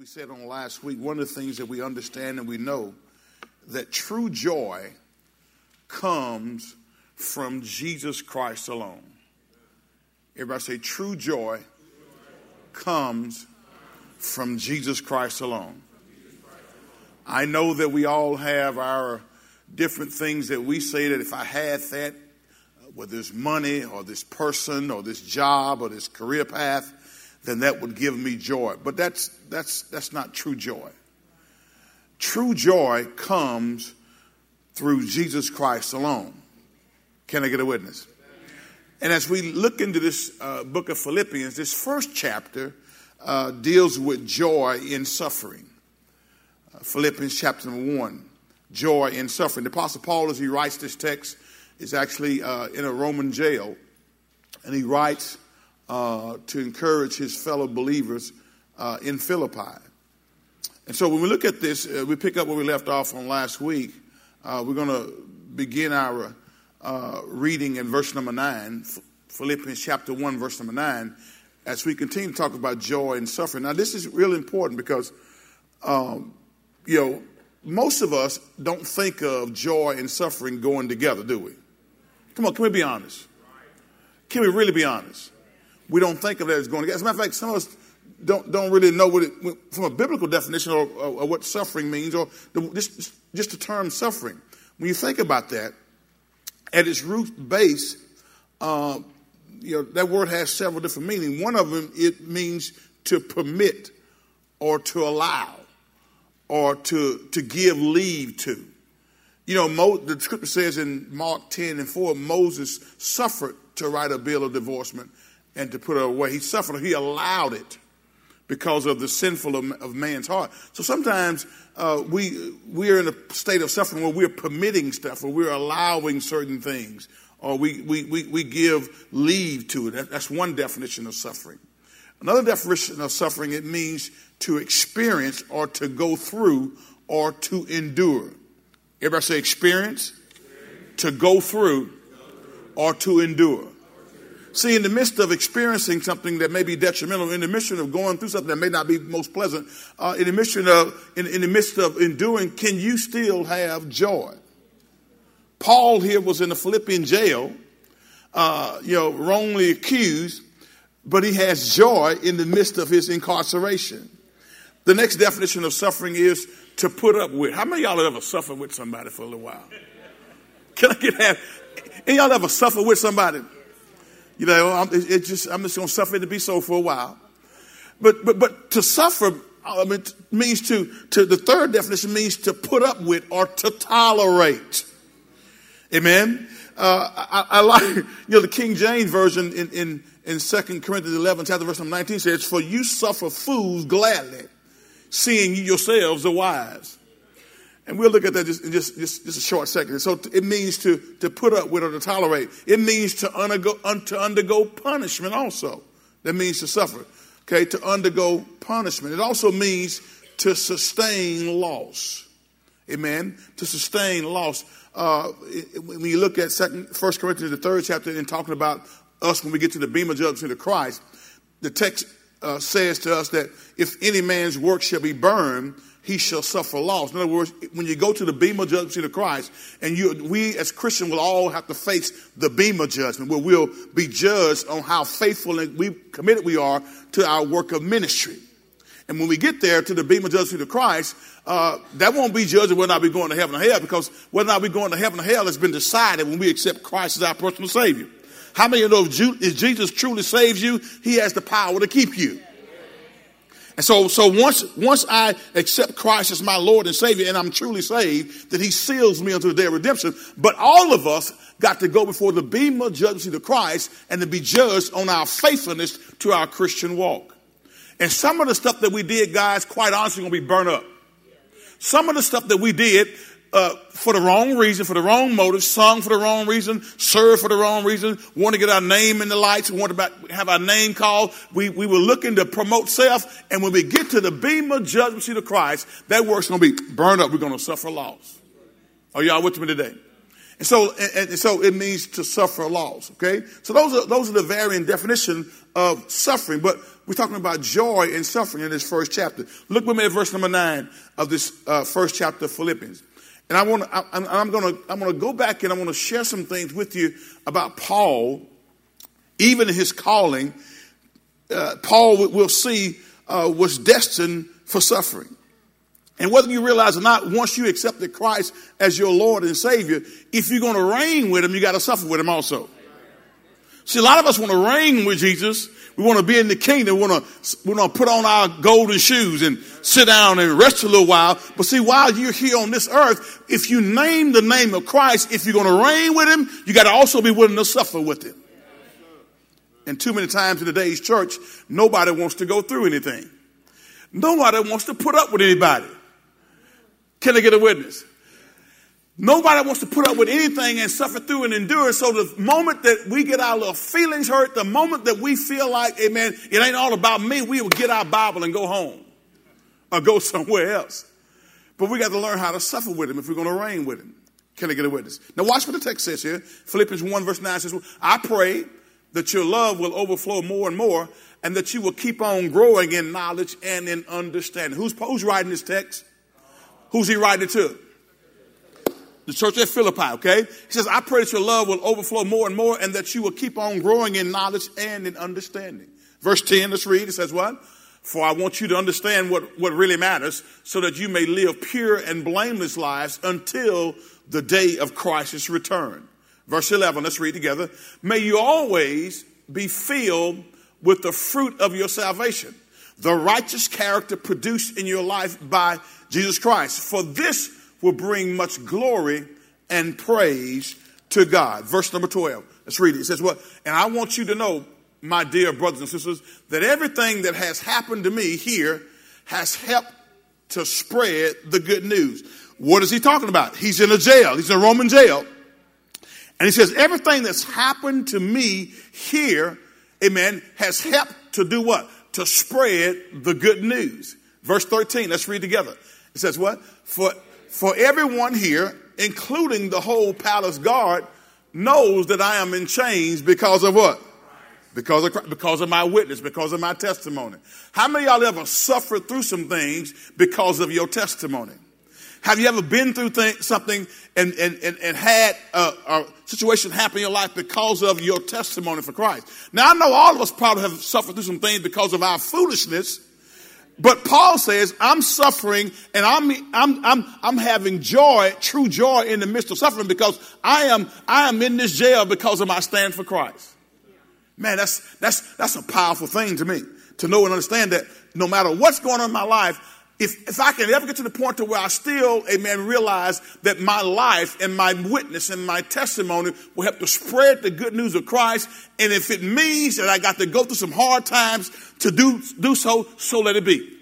we said on last week, one of the things that we understand and we know that true joy comes from Jesus Christ alone. Everybody say, true joy comes from Jesus Christ alone. I know that we all have our different things that we say that if I had that, whether it's money or this person or this job or this career path, then that would give me joy. But that's, that's, that's not true joy. True joy comes through Jesus Christ alone. Can I get a witness? And as we look into this uh, book of Philippians, this first chapter uh, deals with joy in suffering. Uh, Philippians chapter 1, joy in suffering. The Apostle Paul, as he writes this text, is actually uh, in a Roman jail, and he writes uh, to encourage his fellow believers uh, in Philippi. And so when we look at this, uh, we pick up where we left off on last week. Uh, we're going to begin our uh, reading in verse number 9, Philippians chapter 1, verse number 9, as we continue to talk about joy and suffering. Now, this is really important because, um, you know, most of us don't think of joy and suffering going together, do we? Come on, can we be honest? Can we really be honest? We don't think of that as going together. As a matter of fact, some of us don't, don't really know what it, from a biblical definition or, or, or what suffering means or the, just, just the term suffering. When you think about that, at its root base, uh, you know, that word has several different meanings. One of them, it means to permit or to allow or to, to give leave to. You know, Mo, the scripture says in Mark 10 and 4, Moses suffered to write a bill of divorcement and to put it away. He suffered, he allowed it because of the sinful of, of man's heart. So sometimes uh, we we are in a state of suffering where we're permitting stuff, or we're allowing certain things, or we we we, we give leave to it. That's one definition of suffering. Another definition of suffering it means to experience or to go through or to endure. Everybody say experience, experience. to go through, or to endure. See, in the midst of experiencing something that may be detrimental, in the midst of going through something that may not be most pleasant, uh, in the midst of in, in the midst of enduring, can you still have joy? Paul here was in the Philippian jail, uh, you know, wrongly accused, but he has joy in the midst of his incarceration. The next definition of suffering is to put up with. How many y'all have ever suffered with somebody for a little while? Can I get that? Any y'all ever suffer with somebody? You know, I'm, it just, I'm just going to suffer it to be so for a while. But, but, but to suffer I mean, means to, to, the third definition means to put up with or to tolerate. Amen. Uh, I, I, like, you know, the King James version in, in, in 2 Corinthians 11, chapter verse number 19 says, For you suffer fools gladly, seeing you yourselves are wise. And we'll look at that just just, just, just a short second. So it means to, to put up with or to tolerate. It means to undergo, to undergo punishment also. That means to suffer. Okay, to undergo punishment. It also means to sustain loss. Amen. To sustain loss. Uh, when you look at second, First Corinthians, the third chapter, and talking about us when we get to the bema judgment of Christ, the text uh, says to us that if any man's work shall be burned, he shall suffer loss. In other words, when you go to the bema judgment of Christ, and you, we as Christians will all have to face the bema judgment, where we'll be judged on how faithful and we committed we are to our work of ministry. And when we get there to the bema judgment of Christ, uh, that won't be judging whether or not we're going to heaven or hell, because whether or not we're going to heaven or hell has been decided when we accept Christ as our personal Savior. How many of you know if Jesus truly saves you, He has the power to keep you? And so, so once, once I accept Christ as my Lord and Savior and I'm truly saved, that He seals me unto the day of redemption. But all of us got to go before the bema judgment of Christ and to be judged on our faithfulness to our Christian walk. And some of the stuff that we did, guys, quite honestly, gonna be burnt up. Some of the stuff that we did uh, for the wrong reason, for the wrong motive, sung for the wrong reason, served for the wrong reason, want to get our name in the lights, want to have our name called. We, we were looking to promote self. And when we get to the bema judgment seat of Christ, that work's going to be burned up. We're going to suffer loss. Are y'all with me today? And so, and, and so it means to suffer loss. Okay, so those are those are the varying definition of suffering. But we're talking about joy and suffering in this first chapter. Look with me at verse number nine of this uh, first chapter of Philippians. And I want to, I'm, I'm going to, I'm going to go back and I want to share some things with you about Paul, even his calling. Uh, Paul, we'll see, uh, was destined for suffering. And whether you realize or not, once you accepted Christ as your Lord and Savior, if you're going to reign with Him, you got to suffer with Him also. See, a lot of us want to reign with Jesus. We want to be in the kingdom. We want to, we want to put on our golden shoes and sit down and rest a little while. But see, while you're here on this earth, if you name the name of Christ, if you're going to reign with Him, you got to also be willing to suffer with Him. And too many times in today's church, nobody wants to go through anything. Nobody wants to put up with anybody. Can I get a witness? Nobody wants to put up with anything and suffer through and endure. So the moment that we get our little feelings hurt, the moment that we feel like, amen, it ain't all about me, we will get our Bible and go home or go somewhere else. But we got to learn how to suffer with him if we're going to reign with him. Can I get a witness? Now watch what the text says here. Philippians 1 verse 9 says, I pray that your love will overflow more and more and that you will keep on growing in knowledge and in understanding. Who's, who's writing this text? Who's he writing it to? The church at Philippi, okay? He says, I pray that your love will overflow more and more and that you will keep on growing in knowledge and in understanding. Verse 10, let's read. It says what? For I want you to understand what, what really matters so that you may live pure and blameless lives until the day of Christ's return. Verse 11, let's read together. May you always be filled with the fruit of your salvation, the righteous character produced in your life by Jesus Christ. For this will bring much glory and praise to God. Verse number 12. Let's read it. It says, What? And I want you to know, my dear brothers and sisters, that everything that has happened to me here has helped to spread the good news. What is he talking about? He's in a jail. He's in a Roman jail. And he says, everything that's happened to me here, amen, has helped to do what? To spread the good news. Verse 13, let's read together. It says what? For, for everyone here, including the whole palace guard, knows that I am in chains because of what? Because of, because of my witness, because of my testimony. How many y'all ever suffered through some things because of your testimony? Have you ever been through something and, and, and, and had a, a, situation happen in your life because of your testimony for Christ? Now, I know all of us probably have suffered through some things because of our foolishness, but Paul says, I'm suffering and I'm, I'm, I'm, I'm having joy, true joy in the midst of suffering because I am, I am in this jail because of my stand for Christ. Man, that's, that's, that's a powerful thing to me to know and understand that no matter what's going on in my life, if, if I can ever get to the point to where I still, amen, realize that my life and my witness and my testimony will help to spread the good news of Christ. And if it means that I got to go through some hard times to do, do so, so let it be.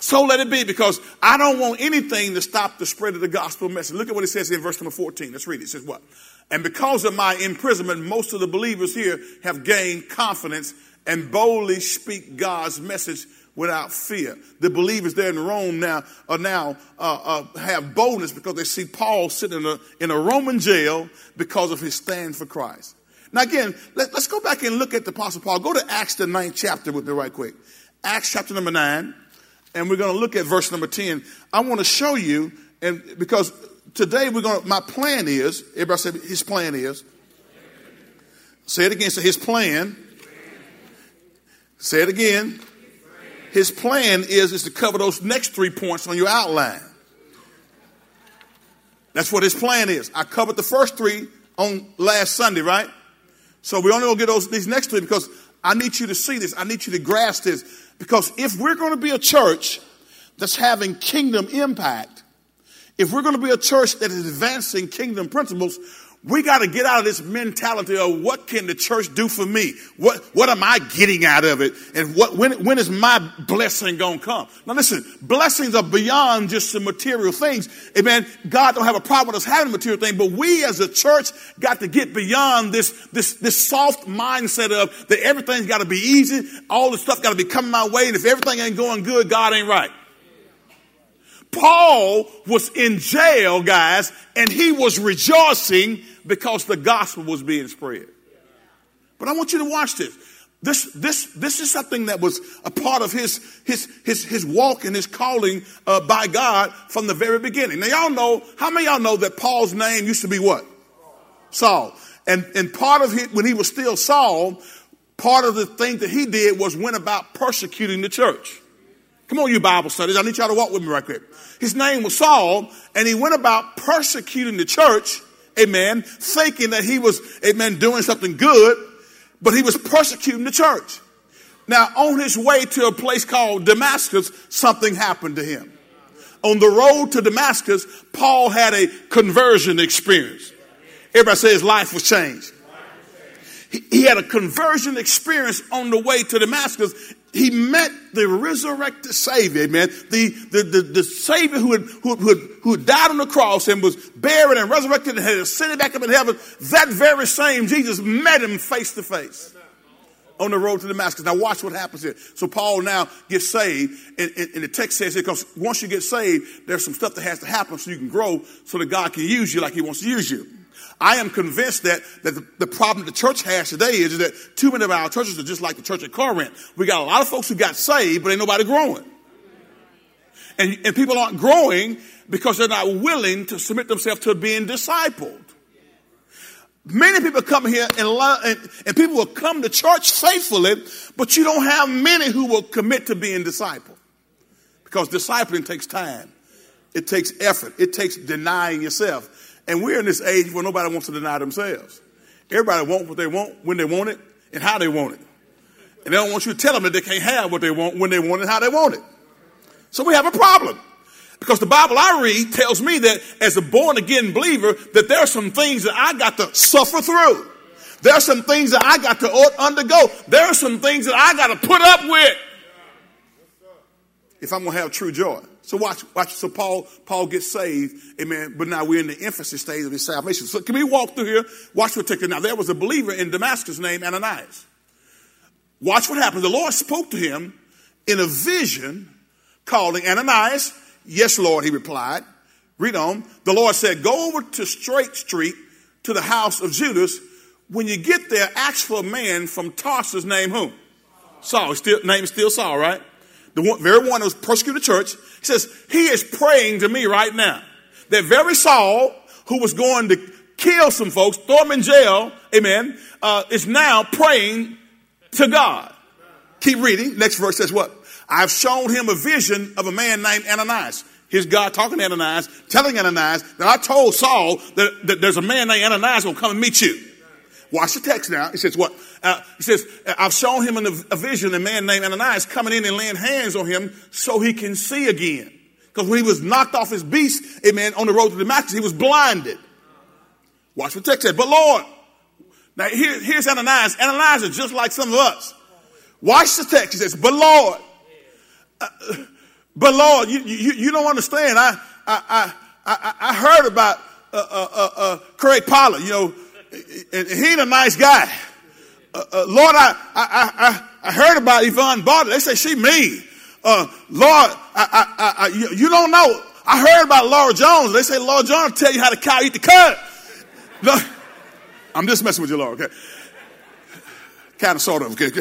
So let it be because I don't want anything to stop the spread of the gospel message. Look at what it says in verse number 14. Let's read it. It says what? And because of my imprisonment, most of the believers here have gained confidence and boldly speak God's message without fear. The believers there in Rome now are now uh, uh, have boldness because they see Paul sitting in a, in a Roman jail because of his stand for Christ. Now again, let, us go back and look at the Apostle Paul. Go to Acts the ninth chapter with me right quick. Acts chapter number nine, and we're going to look at verse number ten. I want to show you, and because today we're going to, my plan is, everybody said his plan is. Say it again. So his plan. Say it again. His plan is, is to cover those next three points on your outline. That's what his plan is. I covered the first three on last Sunday, right? So we only gonna get those these next three because I need you to see this. I need you to grasp this. Because if we're to be a church that's having kingdom impact, if we're to be a church that is advancing kingdom principles, we got to get out of this mentality of what can the church do for me? What, what am I getting out of it? And what, when, when is my blessing going to come? Now listen, blessings are beyond just some material things. Amen. God don't have a problem with us having material things, but we as a church got to get beyond this, this, this soft mindset of that everything's got to be easy. All the stuff got to be coming my way. And if everything ain't going good, God ain't right. Paul was in jail, guys, and he was rejoicing because the gospel was being spread. But I want you to watch this. This, this, this is something that was a part of his, his, his, his walk and his calling uh, by God from the very beginning. Now, y'all know, how many y'all know that Paul's name used to be what? Saul. And, and part of it, when he was still Saul, part of the thing that he did was went about persecuting the church. Come on, you Bible studies. I need y'all to walk with me right quick. His name was Saul, and he went about persecuting the church, amen, thinking that he was, amen, doing something good but he was persecuting the church. Now, on his way to a place called Damascus, something happened to him. On the road to Damascus, Paul had a conversion experience. Everybody say his life was changed. He, he had a conversion experience on the way to Damascus. He met the resurrected Savior, amen. The, the, the, the Savior who had, who, who, had, who had died on the cross and was buried and resurrected and had ascended back up in heaven. That very same Jesus met him face to face on the road to Damascus. Now watch what happens here. So Paul now gets saved, and, and, and the text says it because once you get saved, there's some stuff that has to happen so you can grow, so that God can use you like He wants to use you. I am convinced that, that the, the, problem the church has today is that too many of our churches are just like the church at Corinth. We got a lot of folks who got saved, but ain't nobody growing. And, and people aren't growing because they're not willing to submit themselves to being discipled. Many people come here and, love, and, and people will come to church faithfully, but you don't have many who will commit to being discipled. Because discipling takes time. It takes effort. It takes denying yourself. And we're in this age where nobody wants to deny themselves. Everybody wants what they want, when they want it, and how they want it. And they don't want you to tell them that they can't have what they want, when they want it, how they want it. So we have a problem. Because the Bible I read tells me that as a born again believer, that there are some things that I got to suffer through. There are some things that I got to undergo. There are some things that I got to put up with if I'm going to have true joy. So watch, watch. So Paul, Paul gets saved, amen. But now we're in the emphasis stage of his salvation. So can we walk through here? Watch what takes Now there was a believer in Damascus named Ananias. Watch what happened. The Lord spoke to him in a vision, calling Ananias. Yes, Lord, he replied. Read on. The Lord said, Go over to Straight Street to the house of Judas. When you get there, ask for a man from Tarsus named whom? Saul. Still, name is still Saul, right? The one, very one who was persecuted the church, he says, he is praying to me right now. That very Saul, who was going to kill some folks, throw them in jail, amen, uh, is now praying to God. Keep reading. Next verse says what? I've shown him a vision of a man named Ananias. Here's God talking to Ananias, telling Ananias that I told Saul that, that there's a man named Ananias will come and meet you. Watch the text now. It says what? Uh, he says, I've shown him in a, vision, a man named Ananias coming in and laying hands on him so he can see again. Because when he was knocked off his beast, amen, on the road to Damascus, he was blinded. Watch what the text says. But Lord, now here, here's Ananias. Ananias is just like some of us. Watch the text. He says, but Lord, uh, but Lord, you, you, you, don't understand. I, I, I, I, heard about uh, uh, uh, uh Craig Pollard, you know, he ain't a nice guy. Uh, uh, Lord, I, I, I, I heard about Yvonne Bartlett. They say she mean. Uh, Lord, I, I, I, you, you don't know. I heard about Laura Jones. They say Laura Jones tell you how the cow eat the cud. No, I'm just messing with you, Laura. Okay, kind of, sort of. Okay.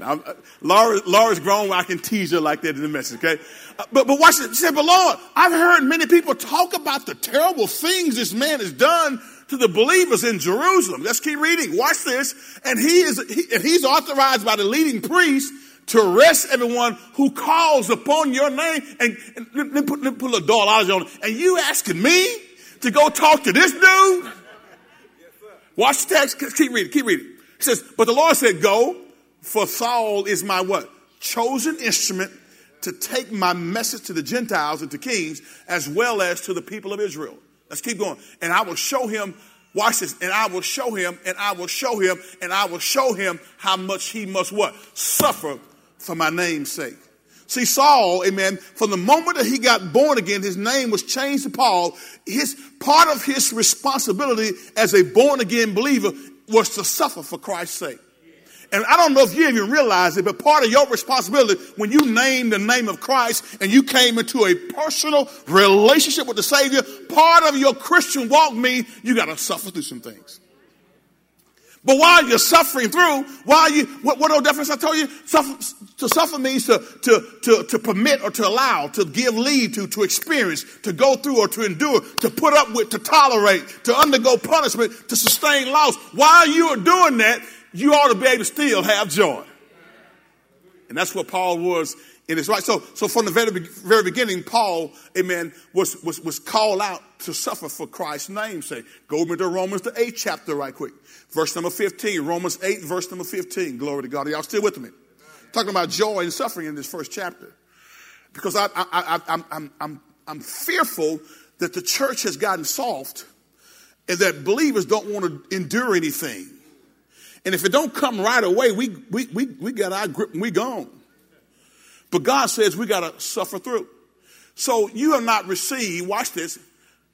now, uh, Laura, Laura's grown. I can tease her like that in the message. Okay, but, but watch it. She said, but Lord, I've heard many people talk about the terrible things this man has done to the believers in Jerusalem. Let's keep reading. Watch this. And he is, he, and he's authorized by the leading priest to arrest everyone who calls upon your name. And, and let, me put, let me put a little dollars on it. And you asking me to go talk to this dude? Watch the text. Keep reading. Keep reading. He says, but the Lord said, go, for Saul is my what? Chosen instrument to take my message to the Gentiles and to kings as well as to the people of Israel. Let's keep going. And I will show him, watch this, and I will show him, and I will show him, and I will show him how much he must what? Suffer for my name's sake. See, Saul, amen, from the moment that he got born again, his name was changed to Paul. His part of his responsibility as a born again believer was to suffer for Christ's sake. And I don't know if you even realize it, but part of your responsibility when you name the name of Christ and you came into a personal relationship with the Savior, part of your Christian walk means you got to suffer through some things. But while you're suffering through, while you, what, what old difference I told you? Suffer, to suffer means to, to, to, to permit or to allow, to give lead to, to experience, to go through or to endure, to put up with, to tolerate, to undergo punishment, to sustain loss. While you are doing that, you ought to be able to still have joy. And that's what Paul was in his right. So, so from the very, very beginning, Paul, amen, was, was, was called out to suffer for Christ's name's sake. Go into Romans, the eighth chapter, right quick. Verse number 15. Romans 8, verse number 15. Glory to God. Are y'all still with me? Talking about joy and suffering in this first chapter. Because I, I, I, I'm, I'm, I'm, I'm fearful that the church has gotten soft and that believers don't want to endure anything. And if it don't come right away, we, we, we, we got our grip and we gone. But God says we got to suffer through. So you have not received, watch this,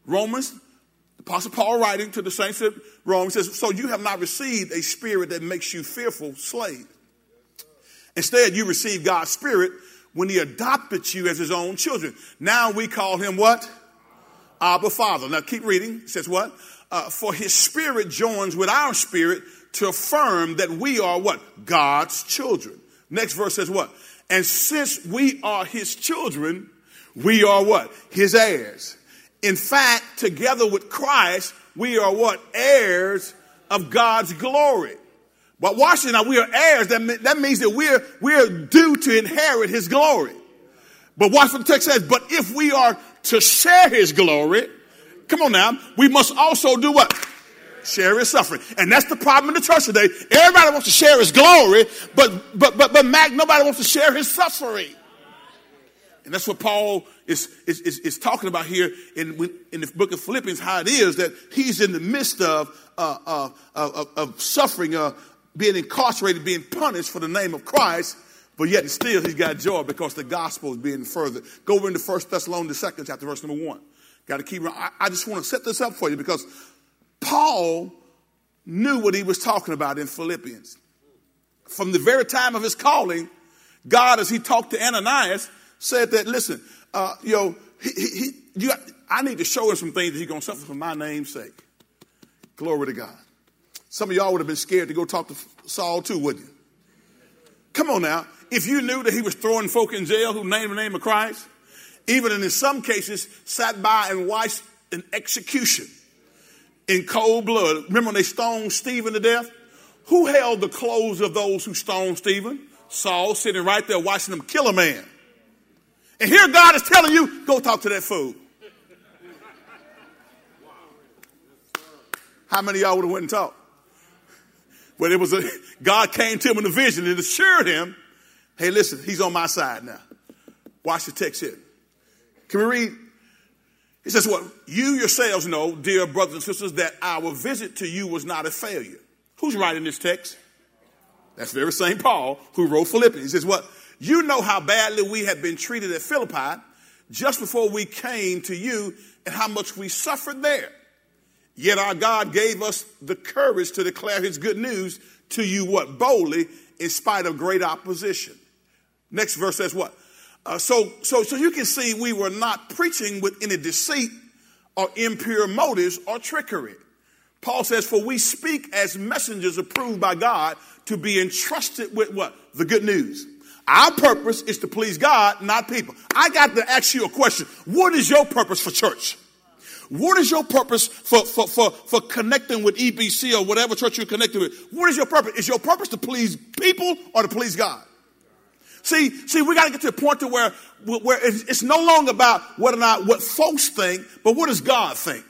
Romans, Apostle Paul writing to the saints of Rome says, So you have not received a spirit that makes you fearful slave. Instead, you received God's spirit when he adopted you as his own children. Now we call him what? Abba Father. Now keep reading. It says what? Uh, for his spirit joins with our spirit to affirm that we are what? God's children. Next verse says what? And since we are his children, we are what? His heirs. In fact, together with Christ, we are what? Heirs of God's glory. But watch it now, we are heirs. That, that means that we're, we're due to inherit his glory. But watch what the text says. But if we are to share his glory, come on now, we must also do what? Share his suffering. And that's the problem in the church today. Everybody wants to share his glory, but, but, but, but Mac, nobody wants to share his suffering. And that's what Paul is, is, is, is talking about here in, in the book of Philippians, how it is that he's in the midst of, uh, uh, of, of, suffering, uh, being incarcerated, being punished for the name of Christ, but yet still he's got joy because the gospel is being furthered. Go over into First Thessalonians, the second chapter, verse number one. Got to keep. I, I just want to set this up for you because Paul knew what he was talking about in Philippians. From the very time of his calling, God, as he talked to Ananias, said that, listen, uh, yo, he, he, you got, I need to show him some things that he's going to suffer for my name's sake. Glory to God. Some of y'all would have been scared to go talk to Saul too, wouldn't you? Come on now. If you knew that he was throwing folk in jail who named the name of Christ, even in some cases sat by and watched an execution in cold blood. Remember when they stoned Stephen to death? Who held the clothes of those who stoned Stephen? Saul sitting right there watching them kill a man. And here God is telling you, go talk to that fool. How many y'all would have went and talked? Well, it was a, God came to him in a vision and assured him, hey, listen, he's on my side now. Watch the text here. Can we read he says, Well, you yourselves know, dear brothers and sisters, that our visit to you was not a failure. Who's writing this text? That's very same Paul who wrote Philippians. He says, What? You know how badly we had been treated at Philippi just before we came to you and how much we suffered there. Yet our God gave us the courage to declare his good news to you, what? Boldly, in spite of great opposition. Next verse says what? Uh, so, so, so you can see we were not preaching with any deceit or impure motives or trickery. Paul says, For we speak as messengers approved by God to be entrusted with what? The good news. Our purpose is to please God, not people. I got to ask you a question. What is your purpose for church? What is your purpose for, for, for, for connecting with EBC or whatever church you're connected with? What is your purpose? Is your purpose to please people or to please God? See, see, we got to get to a point to where, where it's no longer about whether or not what folks think, but what does God think?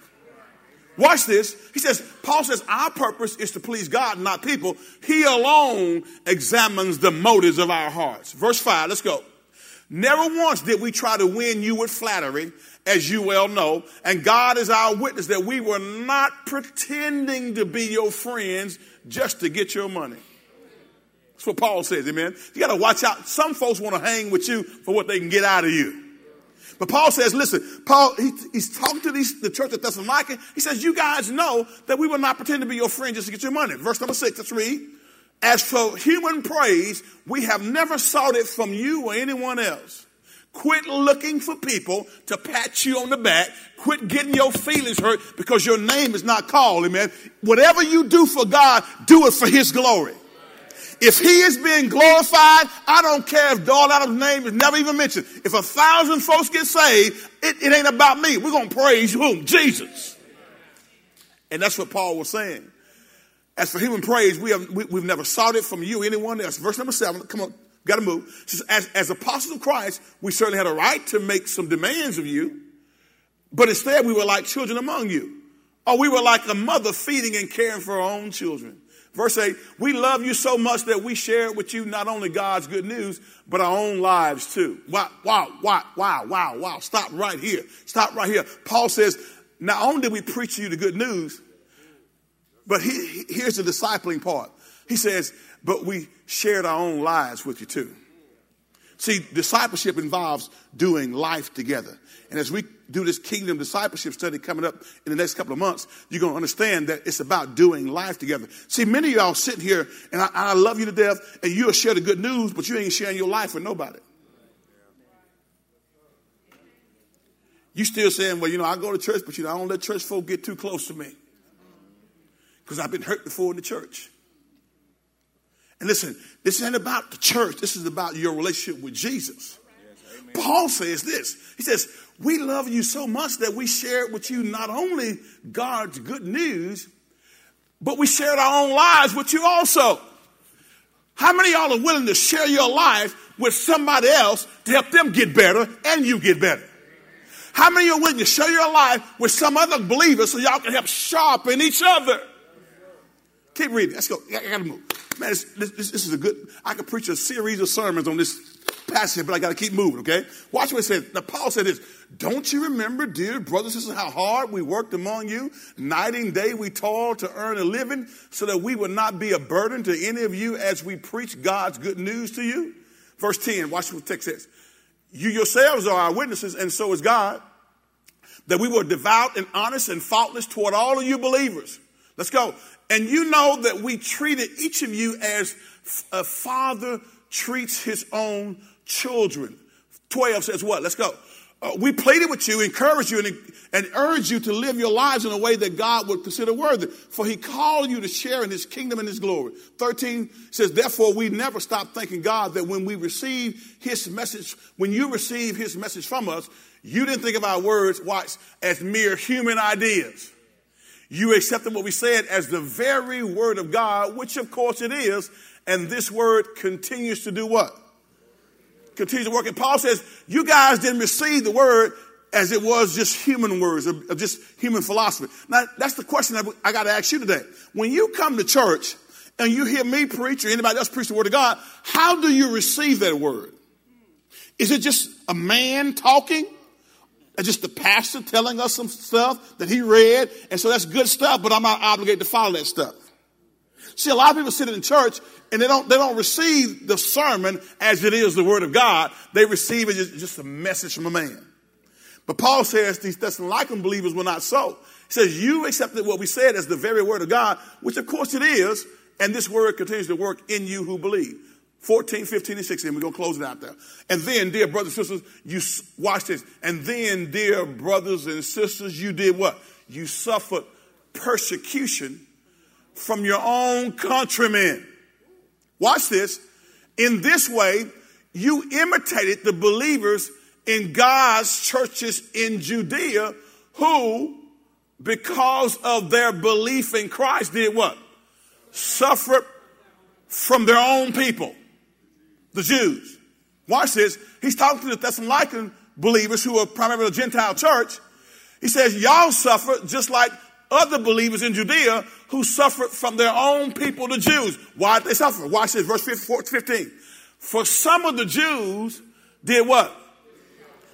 Watch this. He says, Paul says, our purpose is to please God, not people. He alone examines the motives of our hearts. Verse 5, let's go. Never once did we try to win you with flattery, as you well know, and God is our witness that we were not pretending to be your friends just to get your money. That's what Paul says, amen. You got to watch out. Some folks want to hang with you for what they can get out of you. But Paul says, listen, Paul, he, he's talking to these, the church at Thessalonica. He says, you guys know that we will not pretend to be your friend just to get your money. Verse number six, let's read. As for human praise, we have never sought it from you or anyone else. Quit looking for people to pat you on the back. Quit getting your feelings hurt because your name is not called. Amen. Whatever you do for God, do it for His glory. If He is being glorified, I don't care if Dawn Adams' name is never even mentioned. If a thousand folks get saved, it, it ain't about me. We're going to praise whom? Jesus. And that's what Paul was saying. As for human praise, we have, we, have never sought it from you, anyone else. Verse number seven, come on, got to move. Says, as, as apostles of Christ, we certainly had a right to make some demands of you, but instead we were like children among you. Or we were like a mother feeding and caring for her own children. Verse 8, we love you so much that we share with you not only God's good news, but our own lives too. Wow, wow, wow, wow, wow, wow. Stop right here. Stop right here. Paul says, not only did we preach you the good news, but he, here's the discipling part. He says, but we shared our own lives with you too. See, discipleship involves doing life together. And as we do this kingdom discipleship study coming up in the next couple of months, you're going to understand that it's about doing life together. See, many of y'all sitting here, and I, I love you to death, and you'll share the good news, but you ain't sharing your life with nobody. You still saying, well, you know, I go to church, but you know, I don't let church folk get too close to me because I've been hurt before in the church. And listen, this ain't about the church. This is about your relationship with Jesus. Yes, Paul says this. He says, we love you so much that we share with you not only God's good news, but we shared our own lives with you also. How many of y'all are willing to share your life with somebody else to help them get better and you get better? How many are willing to share your life with some other believer so y'all can help sharpen each other? Keep reading. Let's go. I gotta move. Man, this, this, this, is a good, I could preach a series of sermons on this but I gotta keep moving, okay? Watch what it says. Now, Paul said this Don't you remember, dear brothers and sisters, how hard we worked among you? Night and day we toiled to earn a living so that we would not be a burden to any of you as we preach God's good news to you? Verse 10, watch what the text says. You yourselves are our witnesses, and so is God, that we were devout and honest and faultless toward all of you believers. Let's go. And you know that we treated each of you as a father treats his own children. 12 says what? Let's go. Uh, we pleaded with you, encouraged you, and, and urged you to live your lives in a way that God would consider worthy. For he called you to share in his kingdom and his glory. 13 says, therefore, we never stop thanking God that when we receive his message, when you receive his message from us, you didn't think of our words, watch, as mere human ideas you accepted what we said as the very word of God, which of course it is. And this word continues to do what? Continues to work. And Paul says, you guys didn't receive the word as it was just human words or just human philosophy. Now, that's the question that I got to ask you today. When you come to church and you hear me preach or anybody else preach the word of God, how do you receive that word? Is it just a man talking? just the pastor telling us some stuff that he read, and so that's good stuff, but I'm not obligated to follow that stuff. See, a lot of people sit in church and they don't, they don't receive the sermon as it is the word of God. They receive it just, just a message from a man. But Paul says these Thessalonican believers were not so. He says, you accepted what we said as the very word of God, which of course it is, and this word continues to work in you who believe. 14, 15, and 16. We're going to close it out there. And then, dear brothers and sisters, you watch this. And then, dear brothers and sisters, you did what? You suffered persecution from your own countrymen. Watch this. In this way, you imitated the believers in God's churches in Judea who, because of their belief in Christ, did what? Suffered from their own people the Jews. Watch this. He's talking to the Thessalonican believers who are primarily a Gentile church. He says, y'all suffer just like other believers in Judea who suffered from their own people, the Jews. Why did they suffer? Watch this, verse 15. For some of the Jews did what?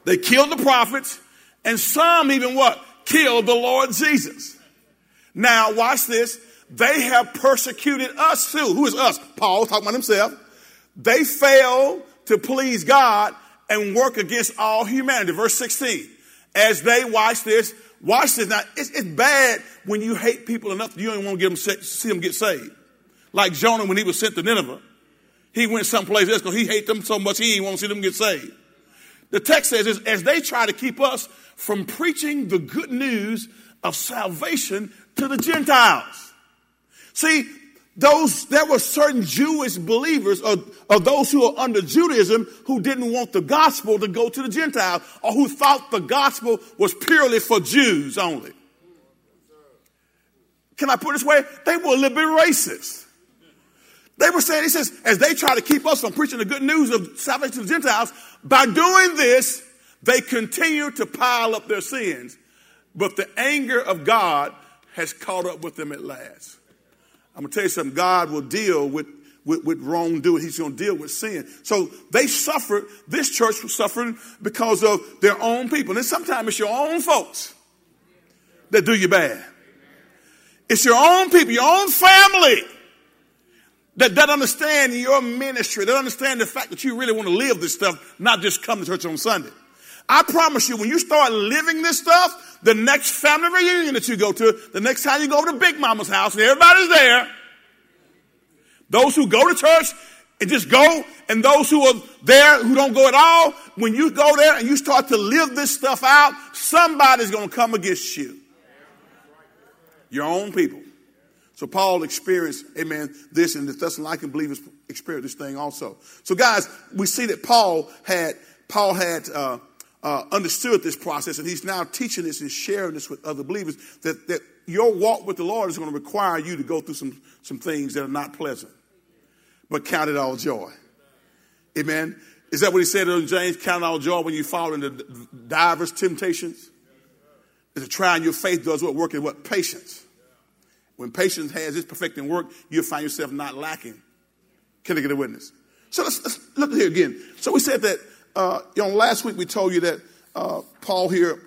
They killed the prophets, and some even what? Killed the Lord Jesus. Now, watch this. They have persecuted us too. Who is us? Paul talking about himself. They failed to please God and work against all humanity. Verse 16. As they watch this, watch this. Now, it's, it's bad when you hate people enough you don't want to get them, see them get saved. Like Jonah when he was sent to Nineveh. He went someplace else because he hated them so much he didn't want to see them get saved. The text says, as they try to keep us from preaching the good news of salvation to the Gentiles. See, those there were certain Jewish believers or, or those who are under Judaism who didn't want the gospel to go to the Gentiles or who thought the gospel was purely for Jews only. Can I put it this way? They were a little bit racist. They were saying, he says, as they try to keep us from preaching the good news of salvation to the Gentiles, by doing this, they continue to pile up their sins. But the anger of God has caught up with them at last. I'm going to tell you something. God will deal with, with, with wrongdoing. He's going to deal with sin. So they suffered, this church was suffering because of their own people. And sometimes it's your own folks that do you bad. It's your own people, your own family that doesn't understand your ministry, that understand the fact that you really want to live this stuff, not just come to church on Sunday. I promise you, when you start living this stuff, the next family reunion that you go to, the next time you go to Big Mama's house and everybody's there, those who go to church and just go, and those who are there who don't go at all, when you go there and you start to live this stuff out, somebody's going to come against you. Your own people. So Paul experienced, amen, this, and the Thessalonican believers experienced this thing also. So guys, we see that Paul had, Paul had, uh, uh, understood this process, and he's now teaching this and sharing this with other believers that, that your walk with the Lord is going to require you to go through some, some things that are not pleasant, but count it all joy. Amen. Is that what he said in James? Count it all joy when you fall into divers temptations. Is a trying your faith does what working what patience. When patience has its perfecting work, you'll find yourself not lacking. Can I get a witness? So let's, let's look here again. So we said that uh, you know, last week we told you that uh, Paul here,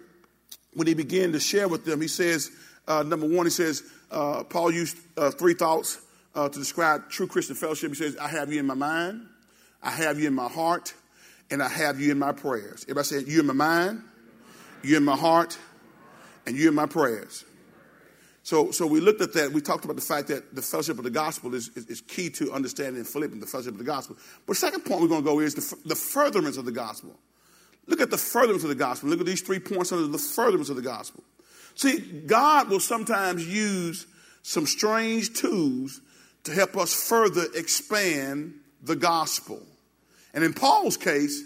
when he began to share with them, he says, uh, number one, he says, uh, Paul used uh, three thoughts uh, to describe true Christian fellowship. He says, I have you in my mind, I have you in my heart, and I have you in my prayers. Everybody say, You in my mind, you in my heart, and you in my prayers. So, so we looked at that. We talked about the fact that the fellowship of the gospel is, is, is key to understanding Philippians, the fellowship of the gospel. But second point we're going to go is the, the furtherance of the gospel. Look at the furtherance of the gospel. Look at these three points under the furtherance of the gospel. See, God will sometimes use some strange tools to help us further expand the gospel. And in Paul's case,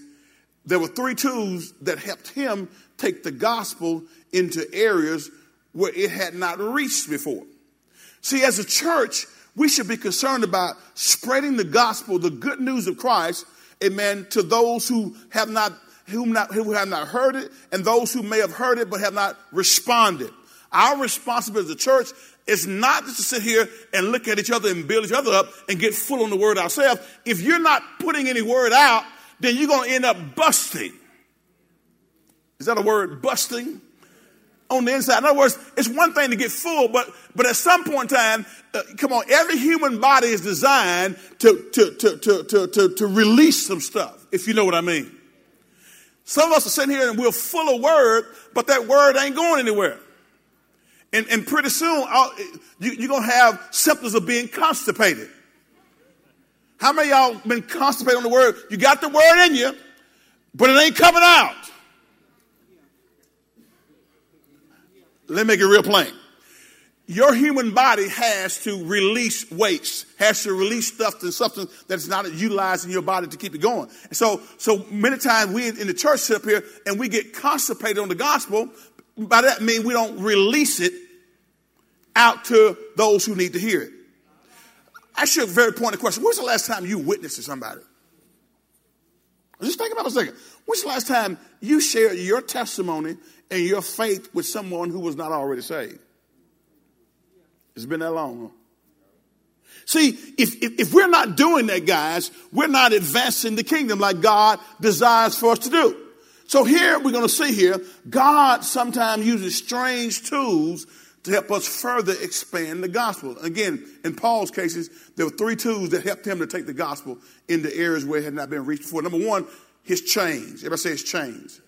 there were three tools that helped him take the gospel into areas where it had not reached before. See, as a church, we should be concerned about spreading the gospel, the good news of Christ, amen, to those who have not who, not, who have not heard it and those who may have heard it but have not responded. Our responsibility as a church is not just to sit here and look at each other and build each other up and get full on the word ourselves. If you're not putting any word out, then you're going to end up busting. Is that a word, busting? On the inside. In other words, it's one thing to get full, but, but at some point in time, uh, come on, every human body is designed to, to, to, to, to, to, to release some stuff, if you know what I mean. Some of us are sitting here and we're full of word, but that word ain't going anywhere. And, and pretty soon, you, you're going to have symptoms of being constipated. How many y'all been constipated on the word? You got the word in you, but it ain't coming out. Let me make it real plain. Your human body has to release waste, has to release stuff and substance that's not utilized in your body to keep it going. And so, so many times we in the church sit up here and we get constipated on the gospel. By that mean we don't release it out to those who need to hear it. I should very pointed question. When's the last time you witnessed to somebody? Just think about it a second. When's the last time you shared your testimony and your faith with someone who was not already saved? It's been that long, huh? See, if, if, if, we're not doing that, guys, we're not advancing the kingdom like God desires for us to do. So here we're going to see here, God sometimes uses strange tools to help us further expand the gospel. Again, in Paul's cases, there were three tools that helped him to take the gospel into areas where it had not been reached before. Number one, his chains. Everybody say his chains.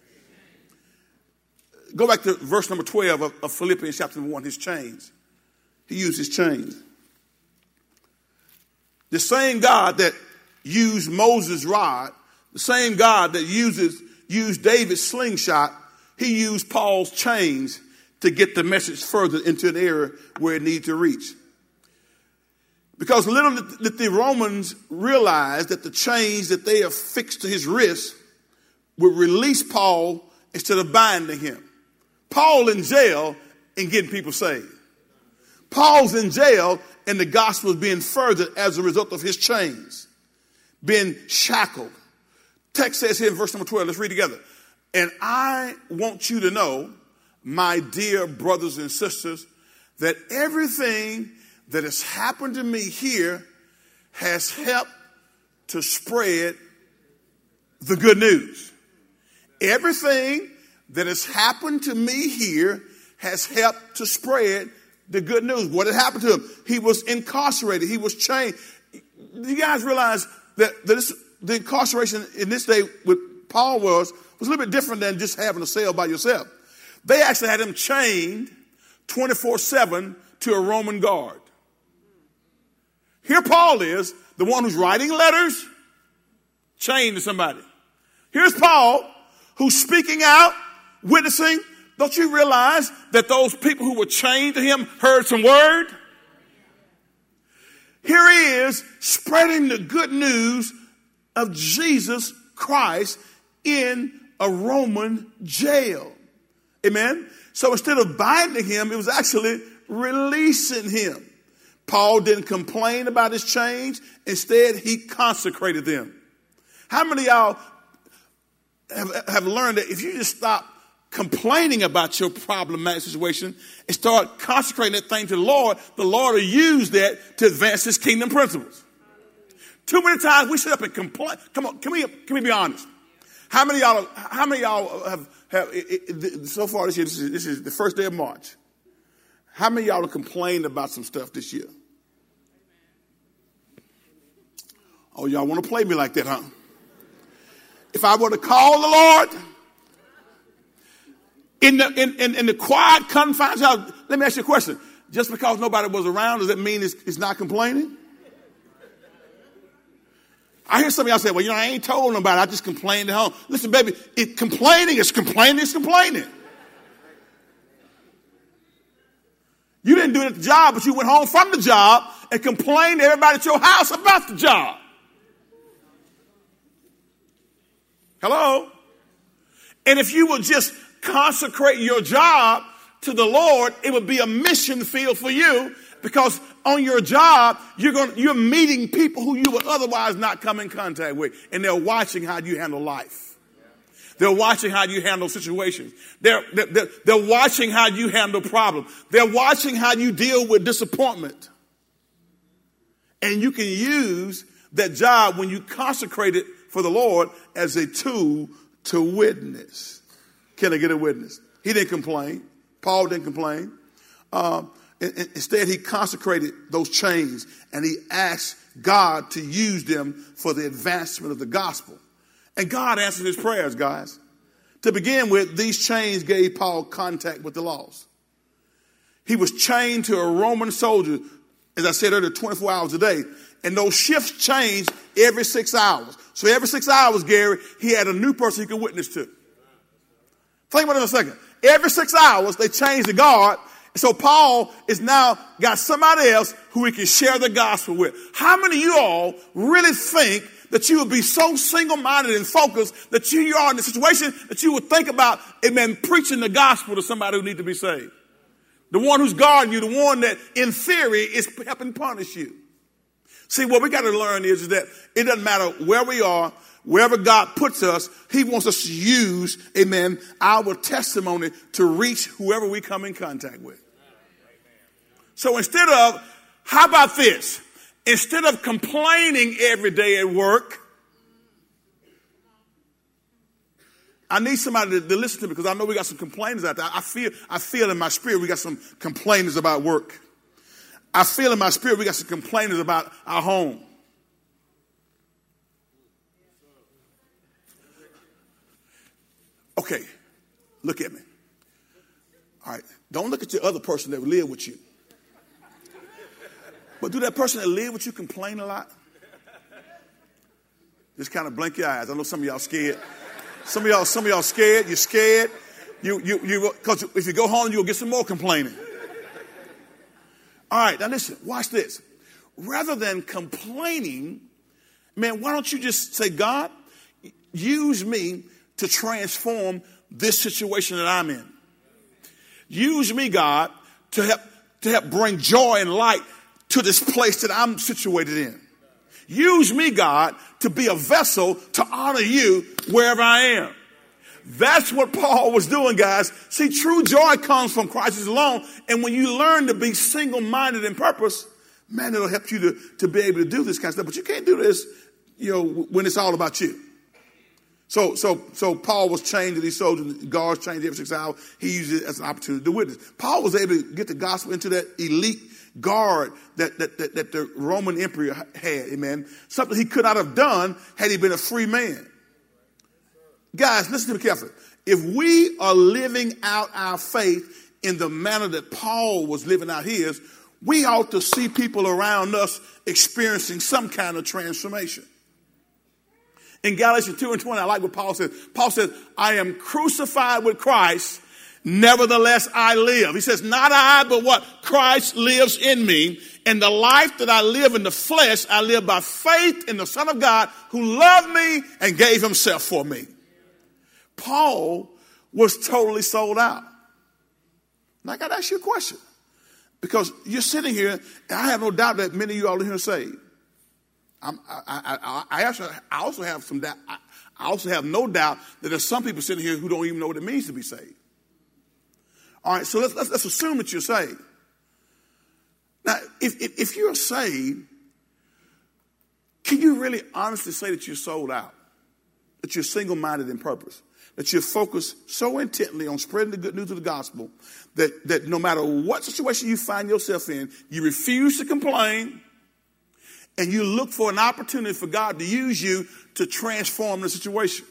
Go back to verse number 12 of, of Philippians chapter 1, his chains. He used his chains. The same God that used Moses' rod, the same God that uses used David's slingshot, he used Paul's chains to get the message further into an area where it needs to reach. Because little did the Romans realize that the chains that they have fixed to his wrist would release Paul instead of binding him. Paul in jail and getting people saved. Paul's in jail and the gospel is being furthered as a result of his chains, being shackled. Text says here in verse number 12, let's read together. And I want you to know, my dear brothers and sisters, that everything that has happened to me here has helped to spread the good news. Everything that has happened to me here has helped to spread the good news. What had happened to him? He was incarcerated. He was chained. You guys realize that, this, the incarceration in this day with Paul was was a little bit different than just having a cell by yourself. They actually had him chained 24 7 to a Roman guard. Here Paul is, the one who's writing letters, chained to somebody. Here's Paul, who's speaking out, witnessing. Don't you realize that those people who were chained to him heard some word? Here he is spreading the good news of Jesus Christ in a Roman jail. Amen. So instead of binding him, it was actually releasing him. Paul didn't complain about his chains. Instead, he consecrated them. How many of y'all have, have learned that if you just stop complaining about your problematic situation and start consecrating that thing to the Lord, the Lord will use that to advance his kingdom principles. Too many times we sit up and complain. Come on, can we, can we be honest? How many y'all, how many y'all have, have it, it, so far this year, this is, this is the first day of March. How many y'all have complained about some stuff this year? Oh, y'all want to play me like that, huh? If I were to call the Lord in the, in, in, in the quiet confines, y'all, let me ask you a question. Just because nobody was around, does that mean it's, it's not complaining? I hear some of y'all say, well, you know, I ain't told nobody. I just complained at home. Listen, baby, it, complaining is complaining is complaining. You didn't do it at the job, but you went home from the job and complained to everybody at your house about the job. Hello? And if you will just consecrate your job to the Lord, it would be a mission field for you because on your job, you're going, you're meeting people who you would otherwise not come in contact with, and they're watching how you handle life. They're watching how you handle situations. They're, they're, they're watching how you handle problems. They're watching how you deal with disappointment. And you can use that job when you consecrate it for the Lord as a tool to witness. Can I get a witness? He didn't complain. Paul didn't complain. Um, instead, he consecrated those chains and he asked God to use them for the advancement of the gospel. And God answered his prayers, guys. To begin with, these chains gave Paul contact with the lost. He was chained to a Roman soldier, as I said earlier, 24 hours a day. And those shifts changed every six hours. So every six hours, Gary, he had a new person he could witness to. Think about it a second. Every six hours, they change the guard. So Paul is now got somebody else who he can share the gospel with. How many of you all really think that you would be so single-minded and focused that you, you are in a situation that you would think about, amen, preaching the gospel to somebody who needs to be saved? The one who's guarding you, the one that in theory is helping punish you. See, what we got to learn is that it doesn't matter where we are, wherever God puts us, He wants us to use, amen, our testimony to reach whoever we come in contact with. So instead of, how about this? Instead of complaining every day at work, I need somebody to, to, listen to me because I know we got some complainers out there. I feel, I feel in my spirit we got some complainers about work. I feel in my spirit we got some complainers about our home. Okay, look at me. All right, don't look at your other person that live with you. But do that person that live with you complain a lot? Just kind of blink your eyes. I know some of y'all scared. Some of y'all, some of y'all scared. You're scared. You, you, you, because if you go home, you'll get some more complaining. All right, now listen, watch this. Rather than complaining, man, why don't you just say, God, use me to transform this situation that I'm in? Use me, God, to help, to help bring joy and light to this place that I'm situated in. Use me, God, to be a vessel to honor you wherever I am. That's what Paul was doing, guys. See, true joy comes from Christ alone. And when you learn to be single minded in purpose, man, it'll help you to, to be able to do this kind of stuff. But you can't do this, you know, when it's all about you. So, so, so Paul was chained to these soldiers, guards chained every six hours. He used it as an opportunity to witness. Paul was able to get the gospel into that elite guard that, that, that, that the Roman emperor had, amen. Something he could not have done had he been a free man. Guys, listen to me carefully. If we are living out our faith in the manner that Paul was living out his, we ought to see people around us experiencing some kind of transformation. In Galatians 2 and 20, I like what Paul says. Paul says, I am crucified with Christ, nevertheless I live. He says, not I, but what? Christ lives in me. And the life that I live in the flesh, I live by faith in the Son of God who loved me and gave himself for me. Paul was totally sold out. Now I got to ask you a question. Because you're sitting here, and I have no doubt that many of you all are here saved. I'm, I, I, I, also, I also have some doubt. I, I also have no doubt that there's some people sitting here who don't even know what it means to be saved. All right, so let's, let's, let's assume that you're saved. Now, if, if, if you're saved, can you really honestly say that you're sold out? That you're single minded in purpose? that you're focused so intently on spreading the good news of the gospel that, that no matter what situation you find yourself in, you refuse to complain and you look for an opportunity for God to use you to transform the situation.